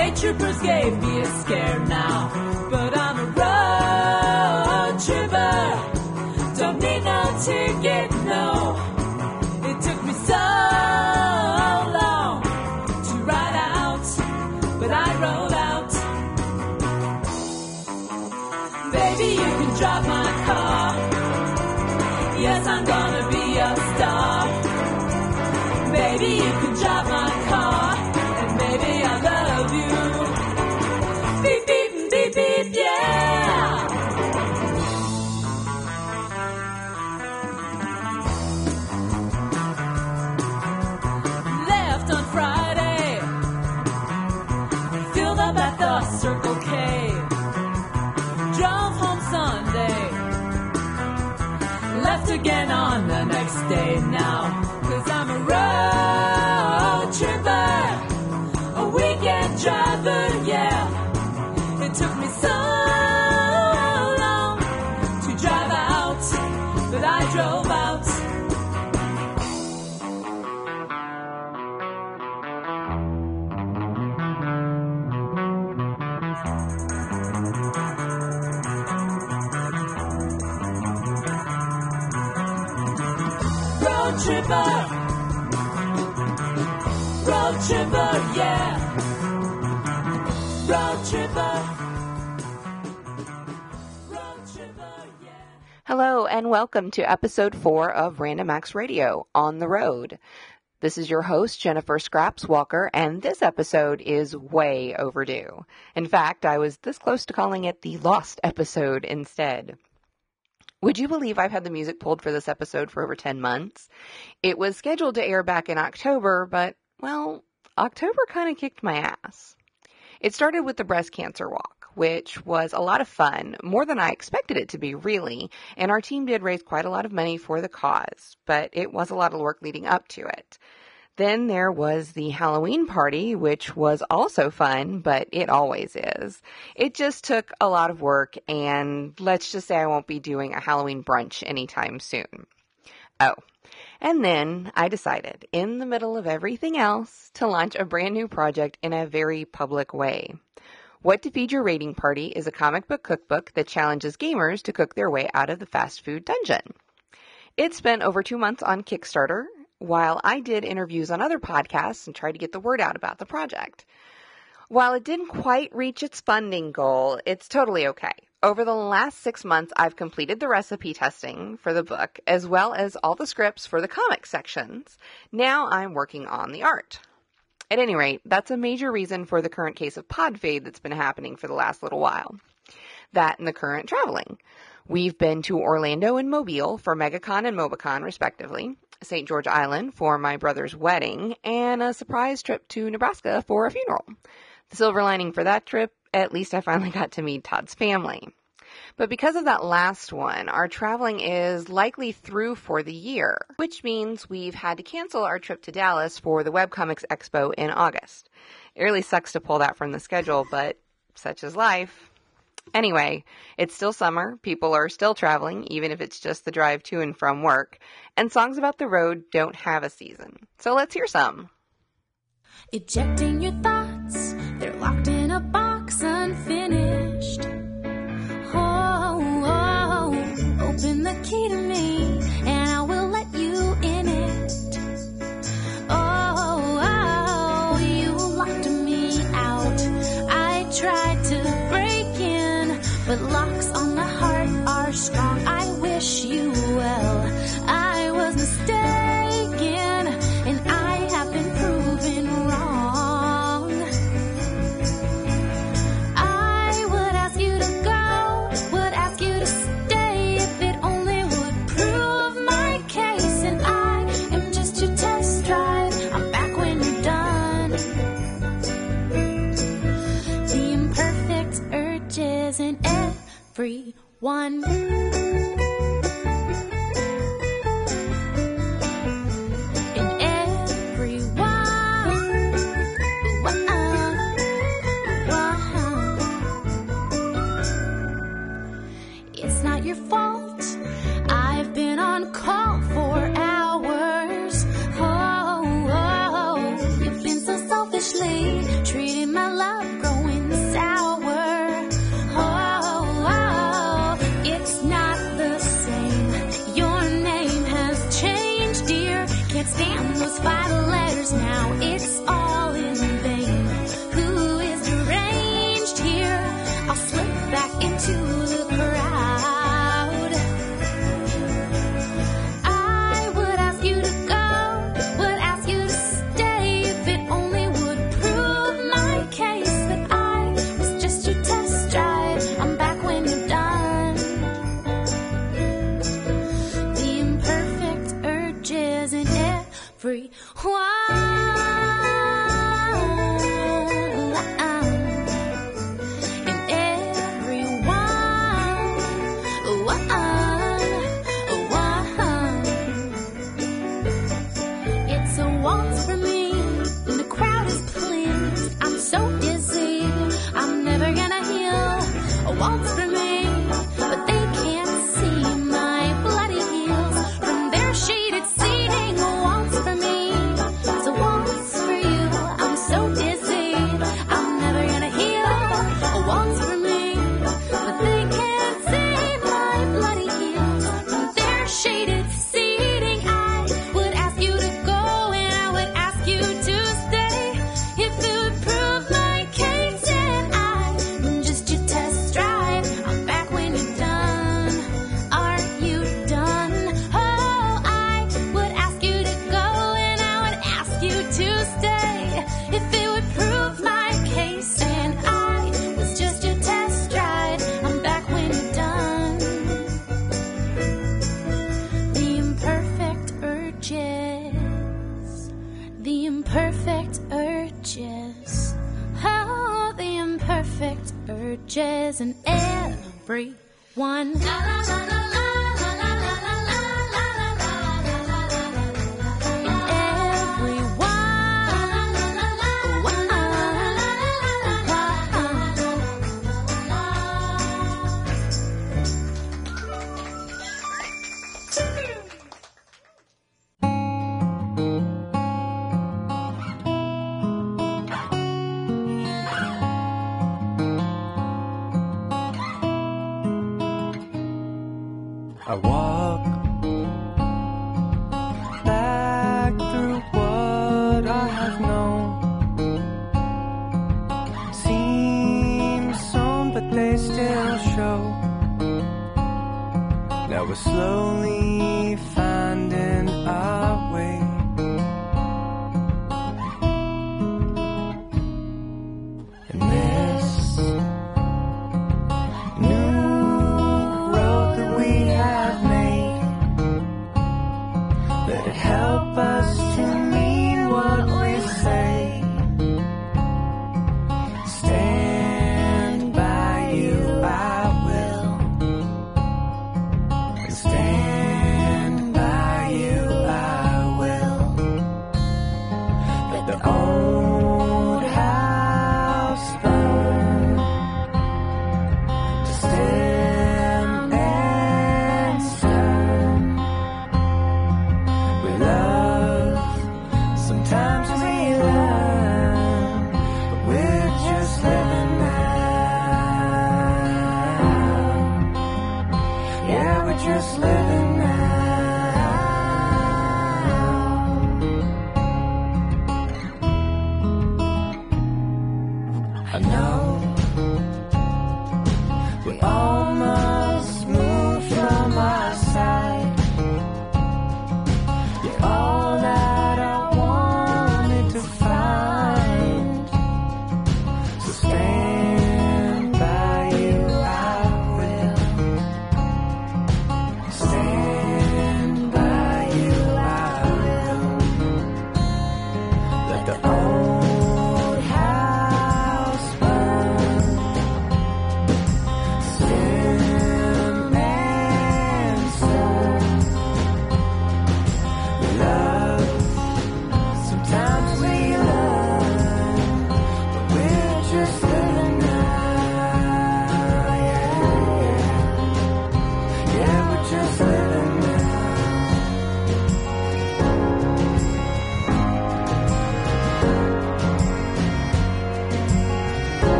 state troopers gave me a scare now. Welcome to episode four of Random Acts Radio on the road. This is your host, Jennifer Scraps Walker, and this episode is way overdue. In fact, I was this close to calling it the lost episode instead. Would you believe I've had the music pulled for this episode for over 10 months? It was scheduled to air back in October, but, well, October kind of kicked my ass. It started with the breast cancer walk, which was a lot of fun, more than I expected it to be, really, and our team did raise quite a lot of money for the cause, but it was a lot of work leading up to it. Then there was the Halloween party, which was also fun, but it always is. It just took a lot of work, and let's just say I won't be doing a Halloween brunch anytime soon. Oh, and then I decided, in the middle of everything else, to launch a brand new project in a very public way. What to Feed Your Raiding Party is a comic book cookbook that challenges gamers to cook their way out of the fast food dungeon. It spent over two months on Kickstarter, while I did interviews on other podcasts and tried to get the word out about the project. While it didn't quite reach its funding goal, it's totally okay. Over the last six months, I've completed the recipe testing for the book, as well as all the scripts for the comic sections. Now I'm working on the art. At any rate, that's a major reason for the current case of pod fade that's been happening for the last little while. That and the current traveling. We've been to Orlando and Mobile for MegaCon and MoboCon, respectively, St. George Island for my brother's wedding, and a surprise trip to Nebraska for a funeral. The silver lining for that trip, at least I finally got to meet Todd's family. But because of that last one, our traveling is likely through for the year, which means we've had to cancel our trip to Dallas for the Webcomics Expo in August. It really sucks to pull that from the schedule, but such is life. Anyway, it's still summer. People are still traveling, even if it's just the drive to and from work. And songs about the road don't have a season. So let's hear some. Ejecting your thoughts, they're locked in and everyone.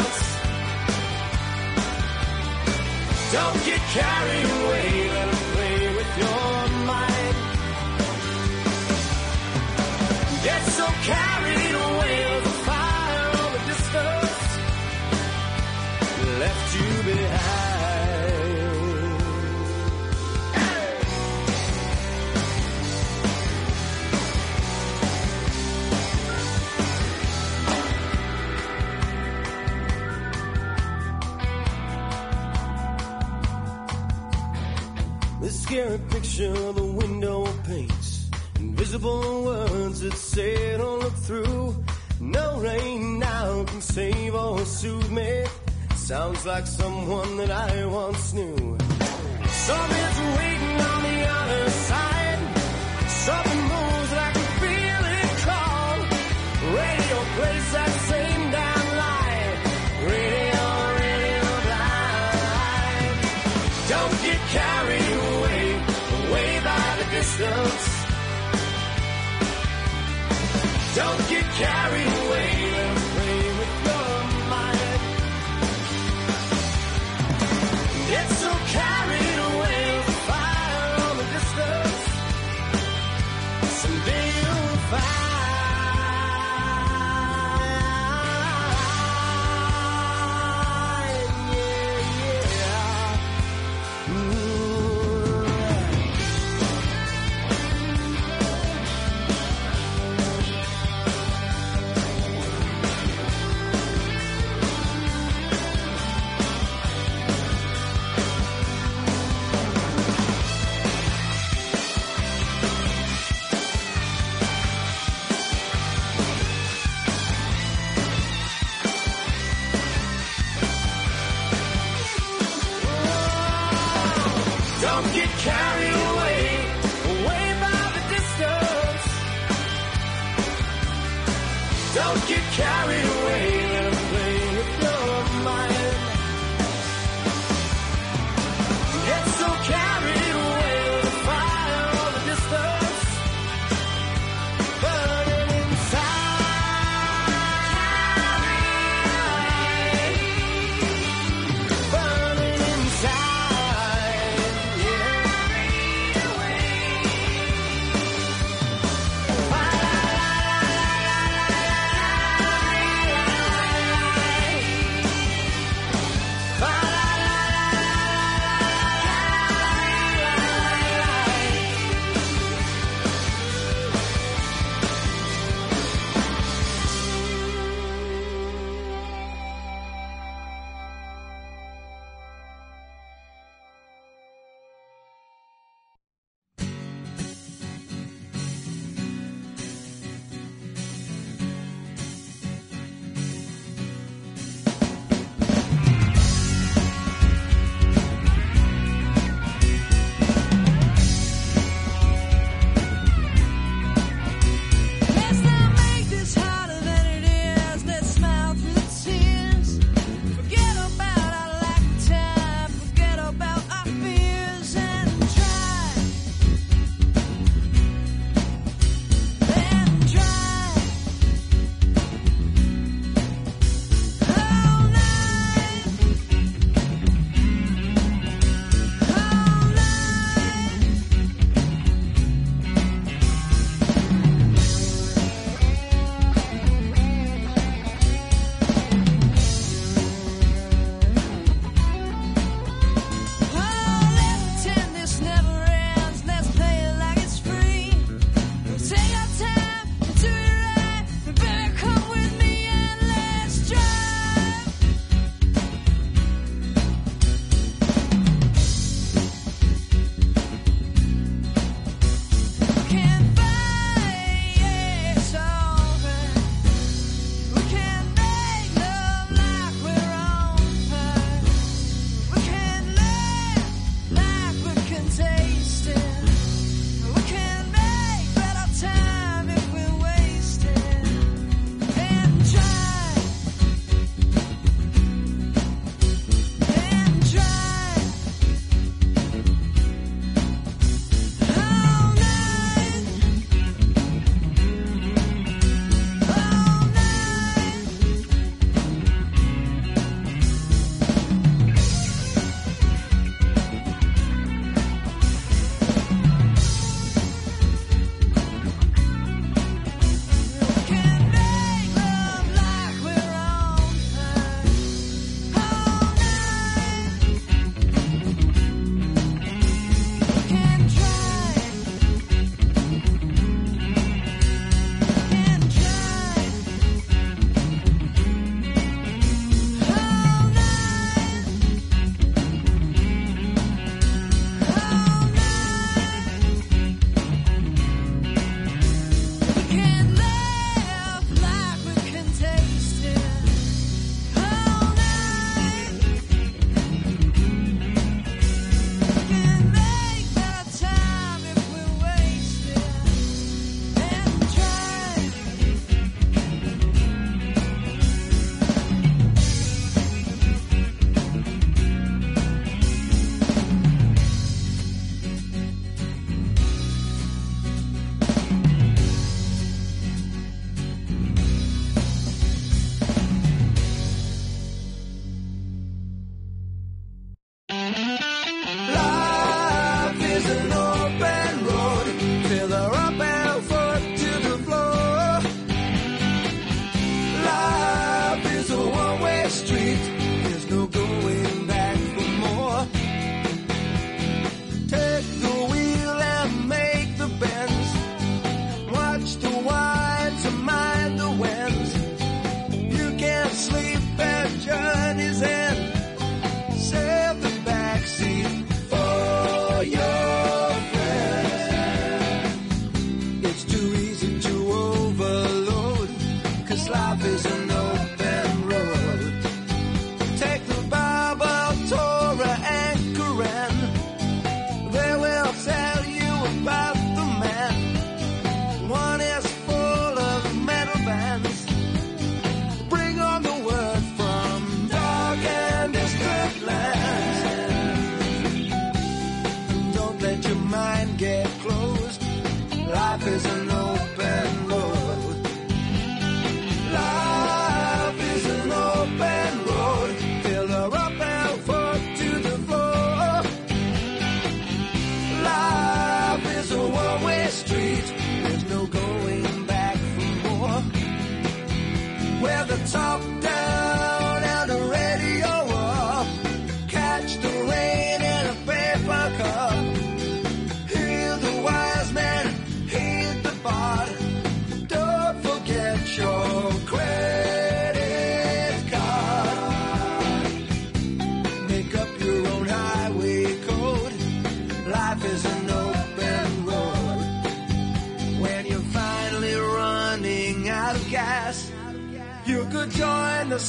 us. Don't get carried away, let them play with your scary picture of the window paints. Invisible words that say don't oh, look through. No rain now can save or soothe me. Sounds like someone that I once knew. Something's waiting on the other side. Something moves like a feeling call. Radio plays that distance. Don't get carried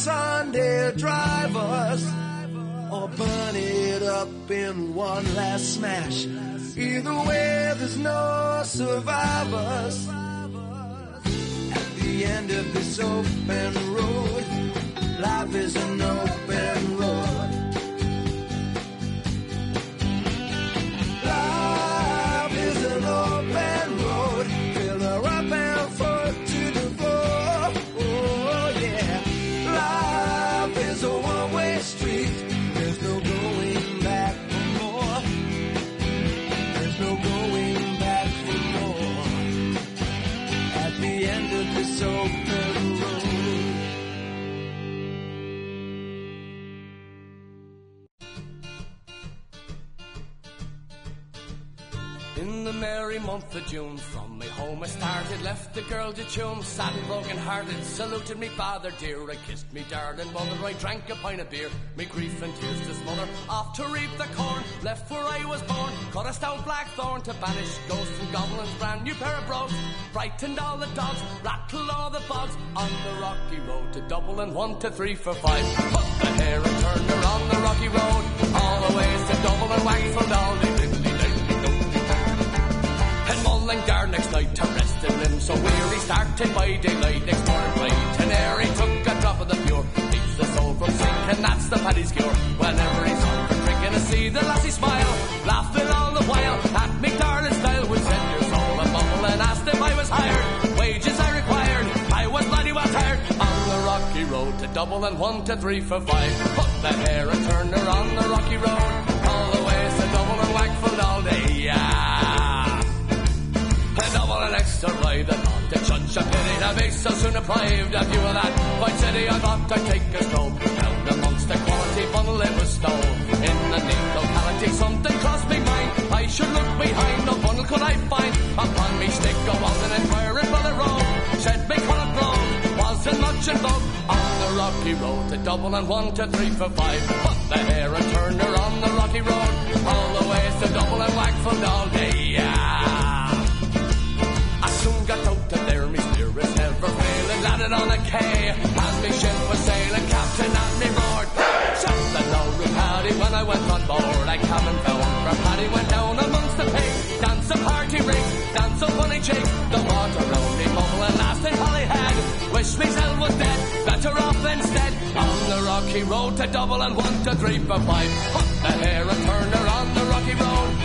Sunday drivers or burn it up in one last smash. Either way, there's no survivors. At the end of this open road, life is an open from me home I started, left the girl to tune, sad and broken hearted, saluted me father dear, I kissed me darling mother, I drank a pint of beer, me grief and tears to smother, off to reap the corn, left where I was born, cut a stout blackthorn to banish ghosts and goblins, brand new pair of brogues, frightened all the dogs, rattled all the bogs, on the rocky road to Dublin, one to three for five, put the hair and turned her on the rocky road, all the ways to Dublin, Wexford, all and Mullingar next night to rest in limb so weary started by daylight next morning. Bright and he took a drop of the pure. Keeps the soul from sinking that's the paddy's cure. Whenever he's on for drinking to see the lassie smile laughing all the while. At me darling style would send your soul a bubble and asked if I was hired wages I required I was bloody well tired. On the rocky road to Dublin and one to three for five. Put the hair and turn her on the rocky road. All the way to Dublin not to such a pity to be so soon deprived of you of that fine city I'd take a stroll. Down amongst the quality bundle it was stole. In the neat locality something crossed me mind I should look behind no bundle could I find. Upon me stick I wasn't inquiring for the road said me colored road wasn't much in vogue? On the rocky road to Dublin and one to three for five. Put the hair turned her on the rocky road. All the way to Dublin and Wakefield all day on. As me ship was sailing, captain and me board. Shut the low paddy when I went on board. I cabin found where paddy went down amongst the pigs. Dance a party rig, dance a funny jig. The water bubble and lasting Holyhead. Wish myself was dead, better off instead. On the rocky road to Dublin and one to three for five. Put the hair and turn her on the rocky road.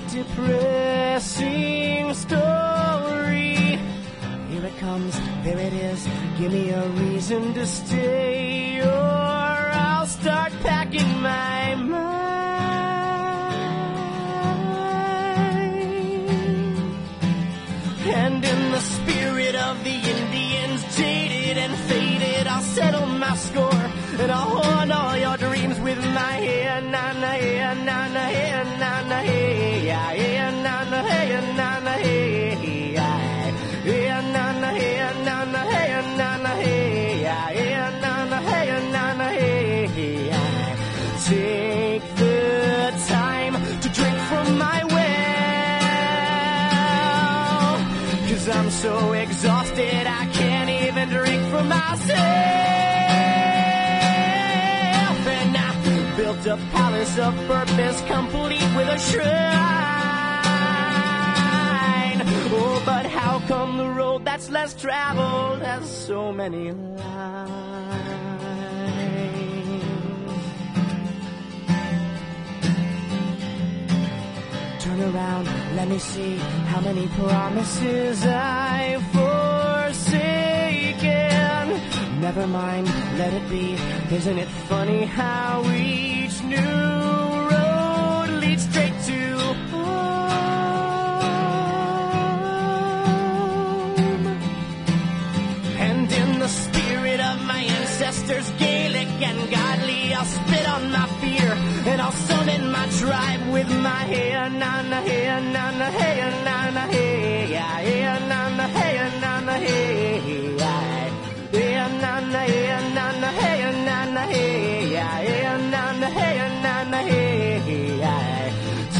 Depressing myself. And I built a palace of purpose, complete with a shrine. Oh, but how come the road that's less traveled has so many lines? Turn around, let me see how many promises I've mind, let it be. Isn't it funny how each new road leads straight to home? And in the spirit of my ancestors, Gaelic and godly, I'll spit on my fear and I'll summon my tribe with my hey na na hey na na hey na na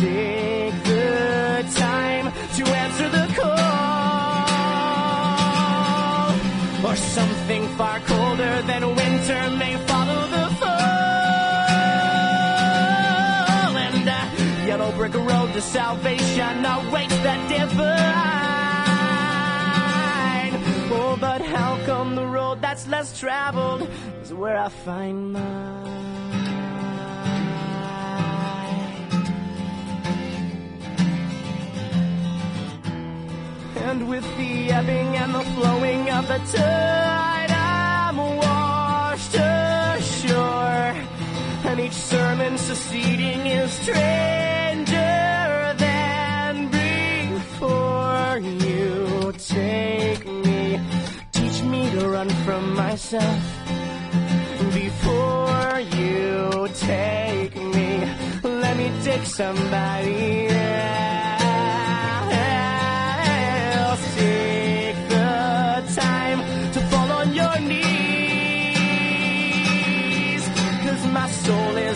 Take the time to answer the call or something far colder than winter may follow the fall. And yellow brick road to salvation awaits the divine. Oh, but how come the road that's less traveled is where I find mine? And with the ebbing and the flowing of the tide, I'm washed ashore. And each sermon succeeding is stranger than before. You take me, teach me to run from myself. Before you take me, let me take somebody else.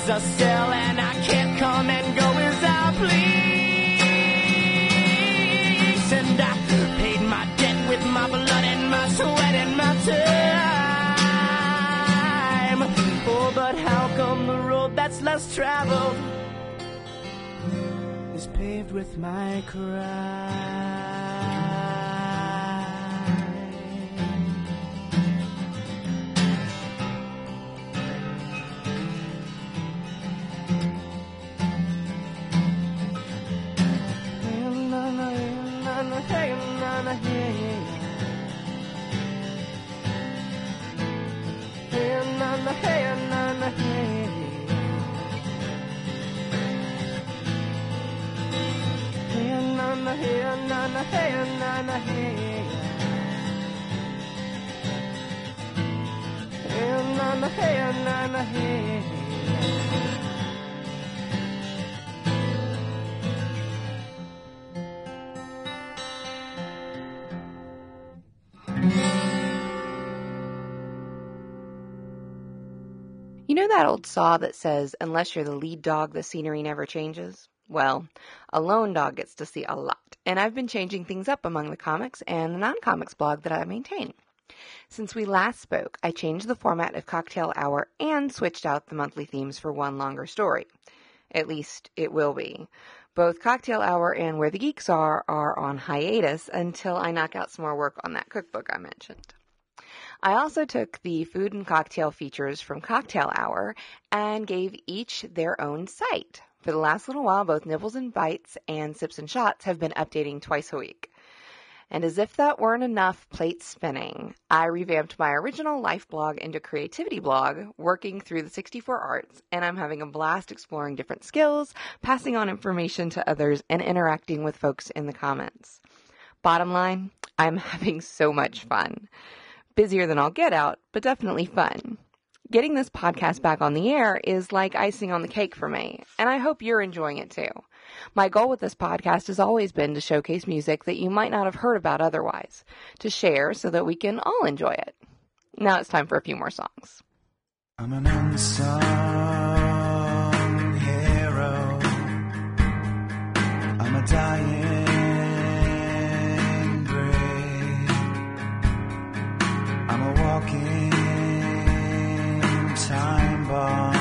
A cell and I can't come and go as I please. And I paid my debt with my blood and my sweat and my time. Oh, but how come the road that's less traveled is paved with my crime? That old saw that says, unless you're the lead dog, the scenery never changes? Well, a lone dog gets to see a lot, and I've been changing things up among the comics and the non comics blog that I maintain. Since we last spoke, I changed the format of Cocktail Hour and switched out the monthly themes for one longer story. At least it will be. Both Cocktail Hour and Where the Geeks Are are on hiatus until I knock out some more work on that cookbook I mentioned. I also took the food and cocktail features from Cocktail Hour and gave each their own site. For the last little while, both Nibbles and Bites and Sips and Shots have been updating twice a week. And as if that weren't enough plate spinning, I revamped my original life blog into creativity blog, working through the 64 arts, and I'm having a blast exploring different skills, passing on information to others, and interacting with folks in the comments. Bottom line, I'm having so much fun. Busier than I'll get out, but definitely fun. Getting this podcast back on the air is like icing on the cake for me, and I hope you're enjoying it too. My goal with this podcast has always been to showcase music that you might not have heard about otherwise, to share so that we can all enjoy it. Now it's time for a few more songs. I'm an unsung hero. I'm a dying walking time bomb.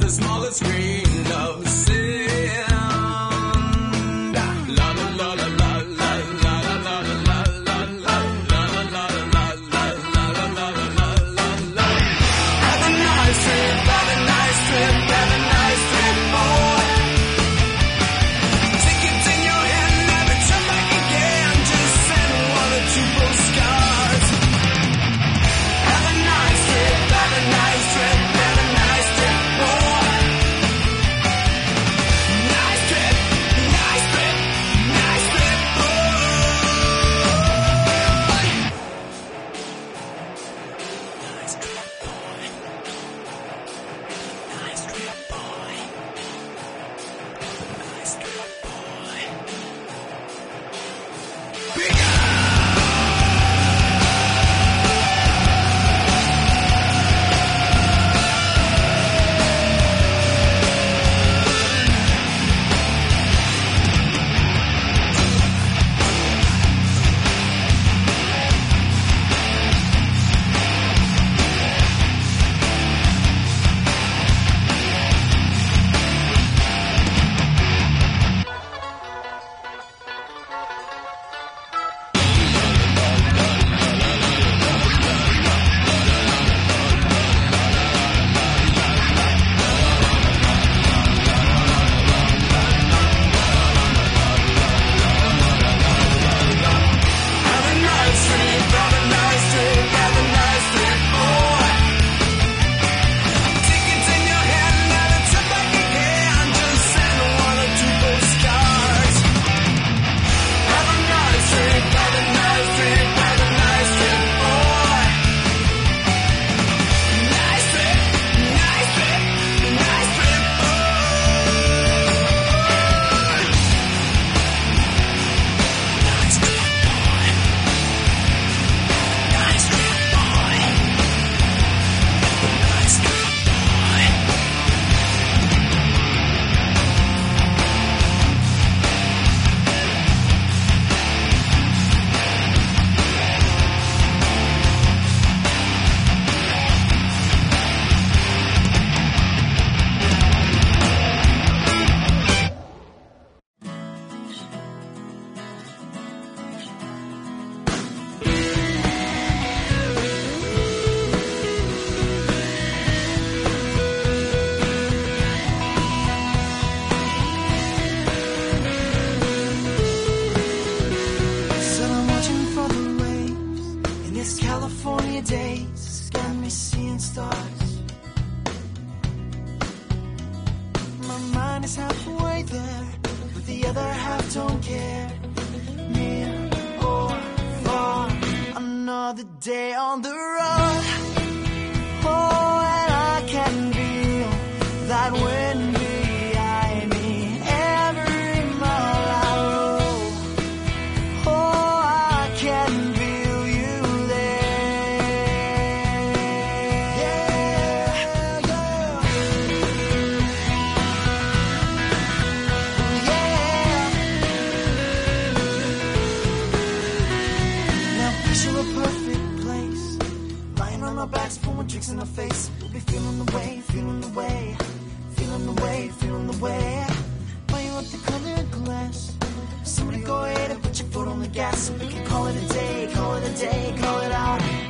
the smallest screen.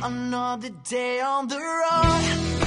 Another day on the road.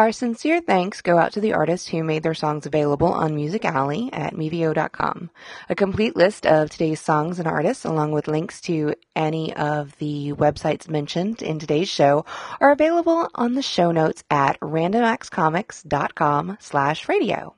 Our sincere thanks go out to the artists who made their songs available on Music Alley at Mevio.com. A complete list of today's songs and artists, along with links to any of the websites mentioned in today's show, are available on the show notes at randomaxcomics.com slash radio.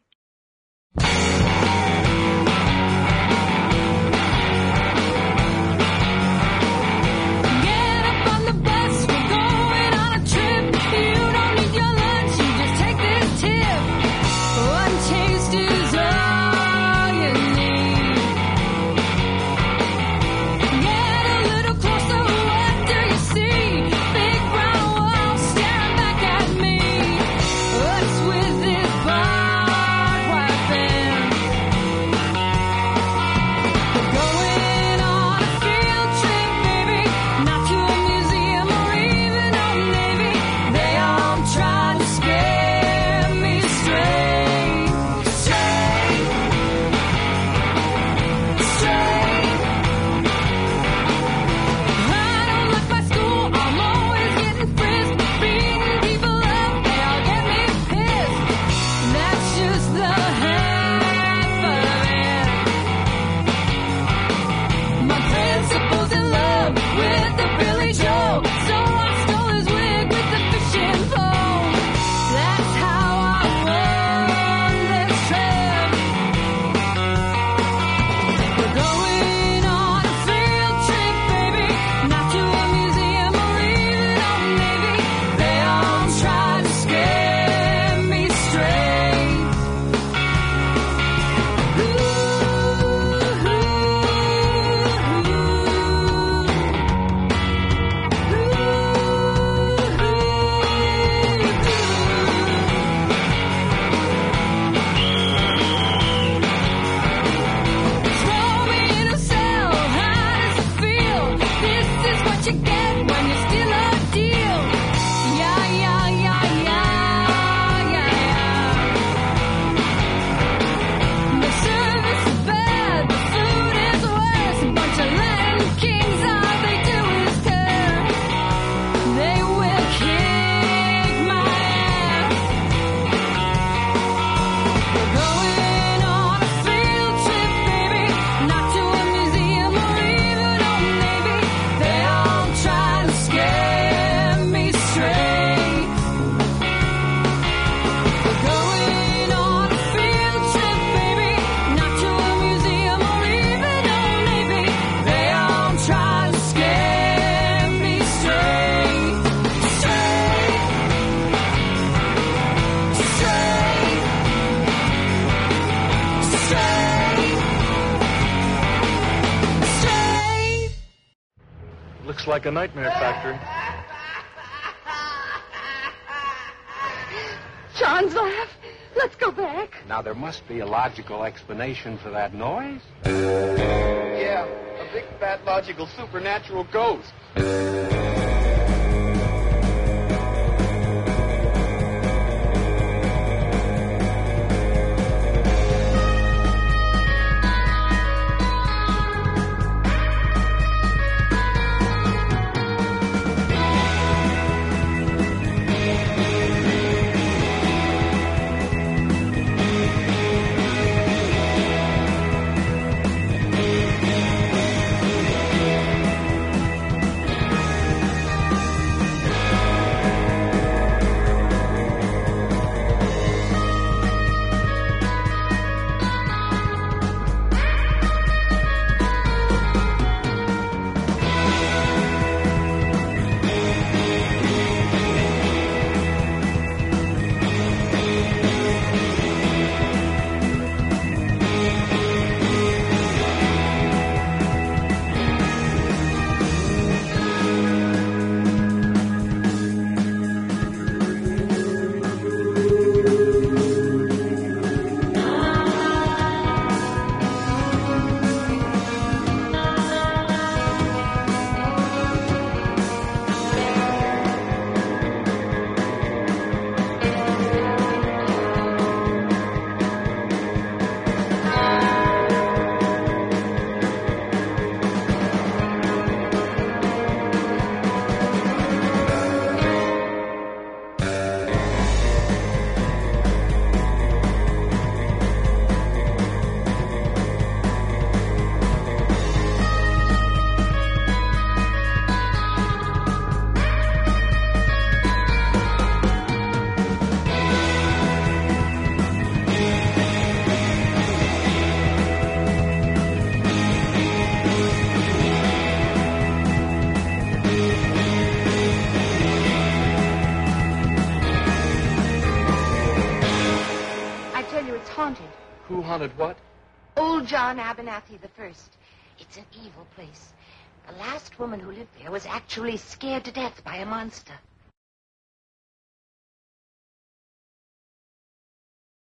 Must be a logical explanation for that noise. Yeah, a big, fat, logical, supernatural ghost. John the First. It's an evil place. The last woman who lived there was actually scared to death by a monster.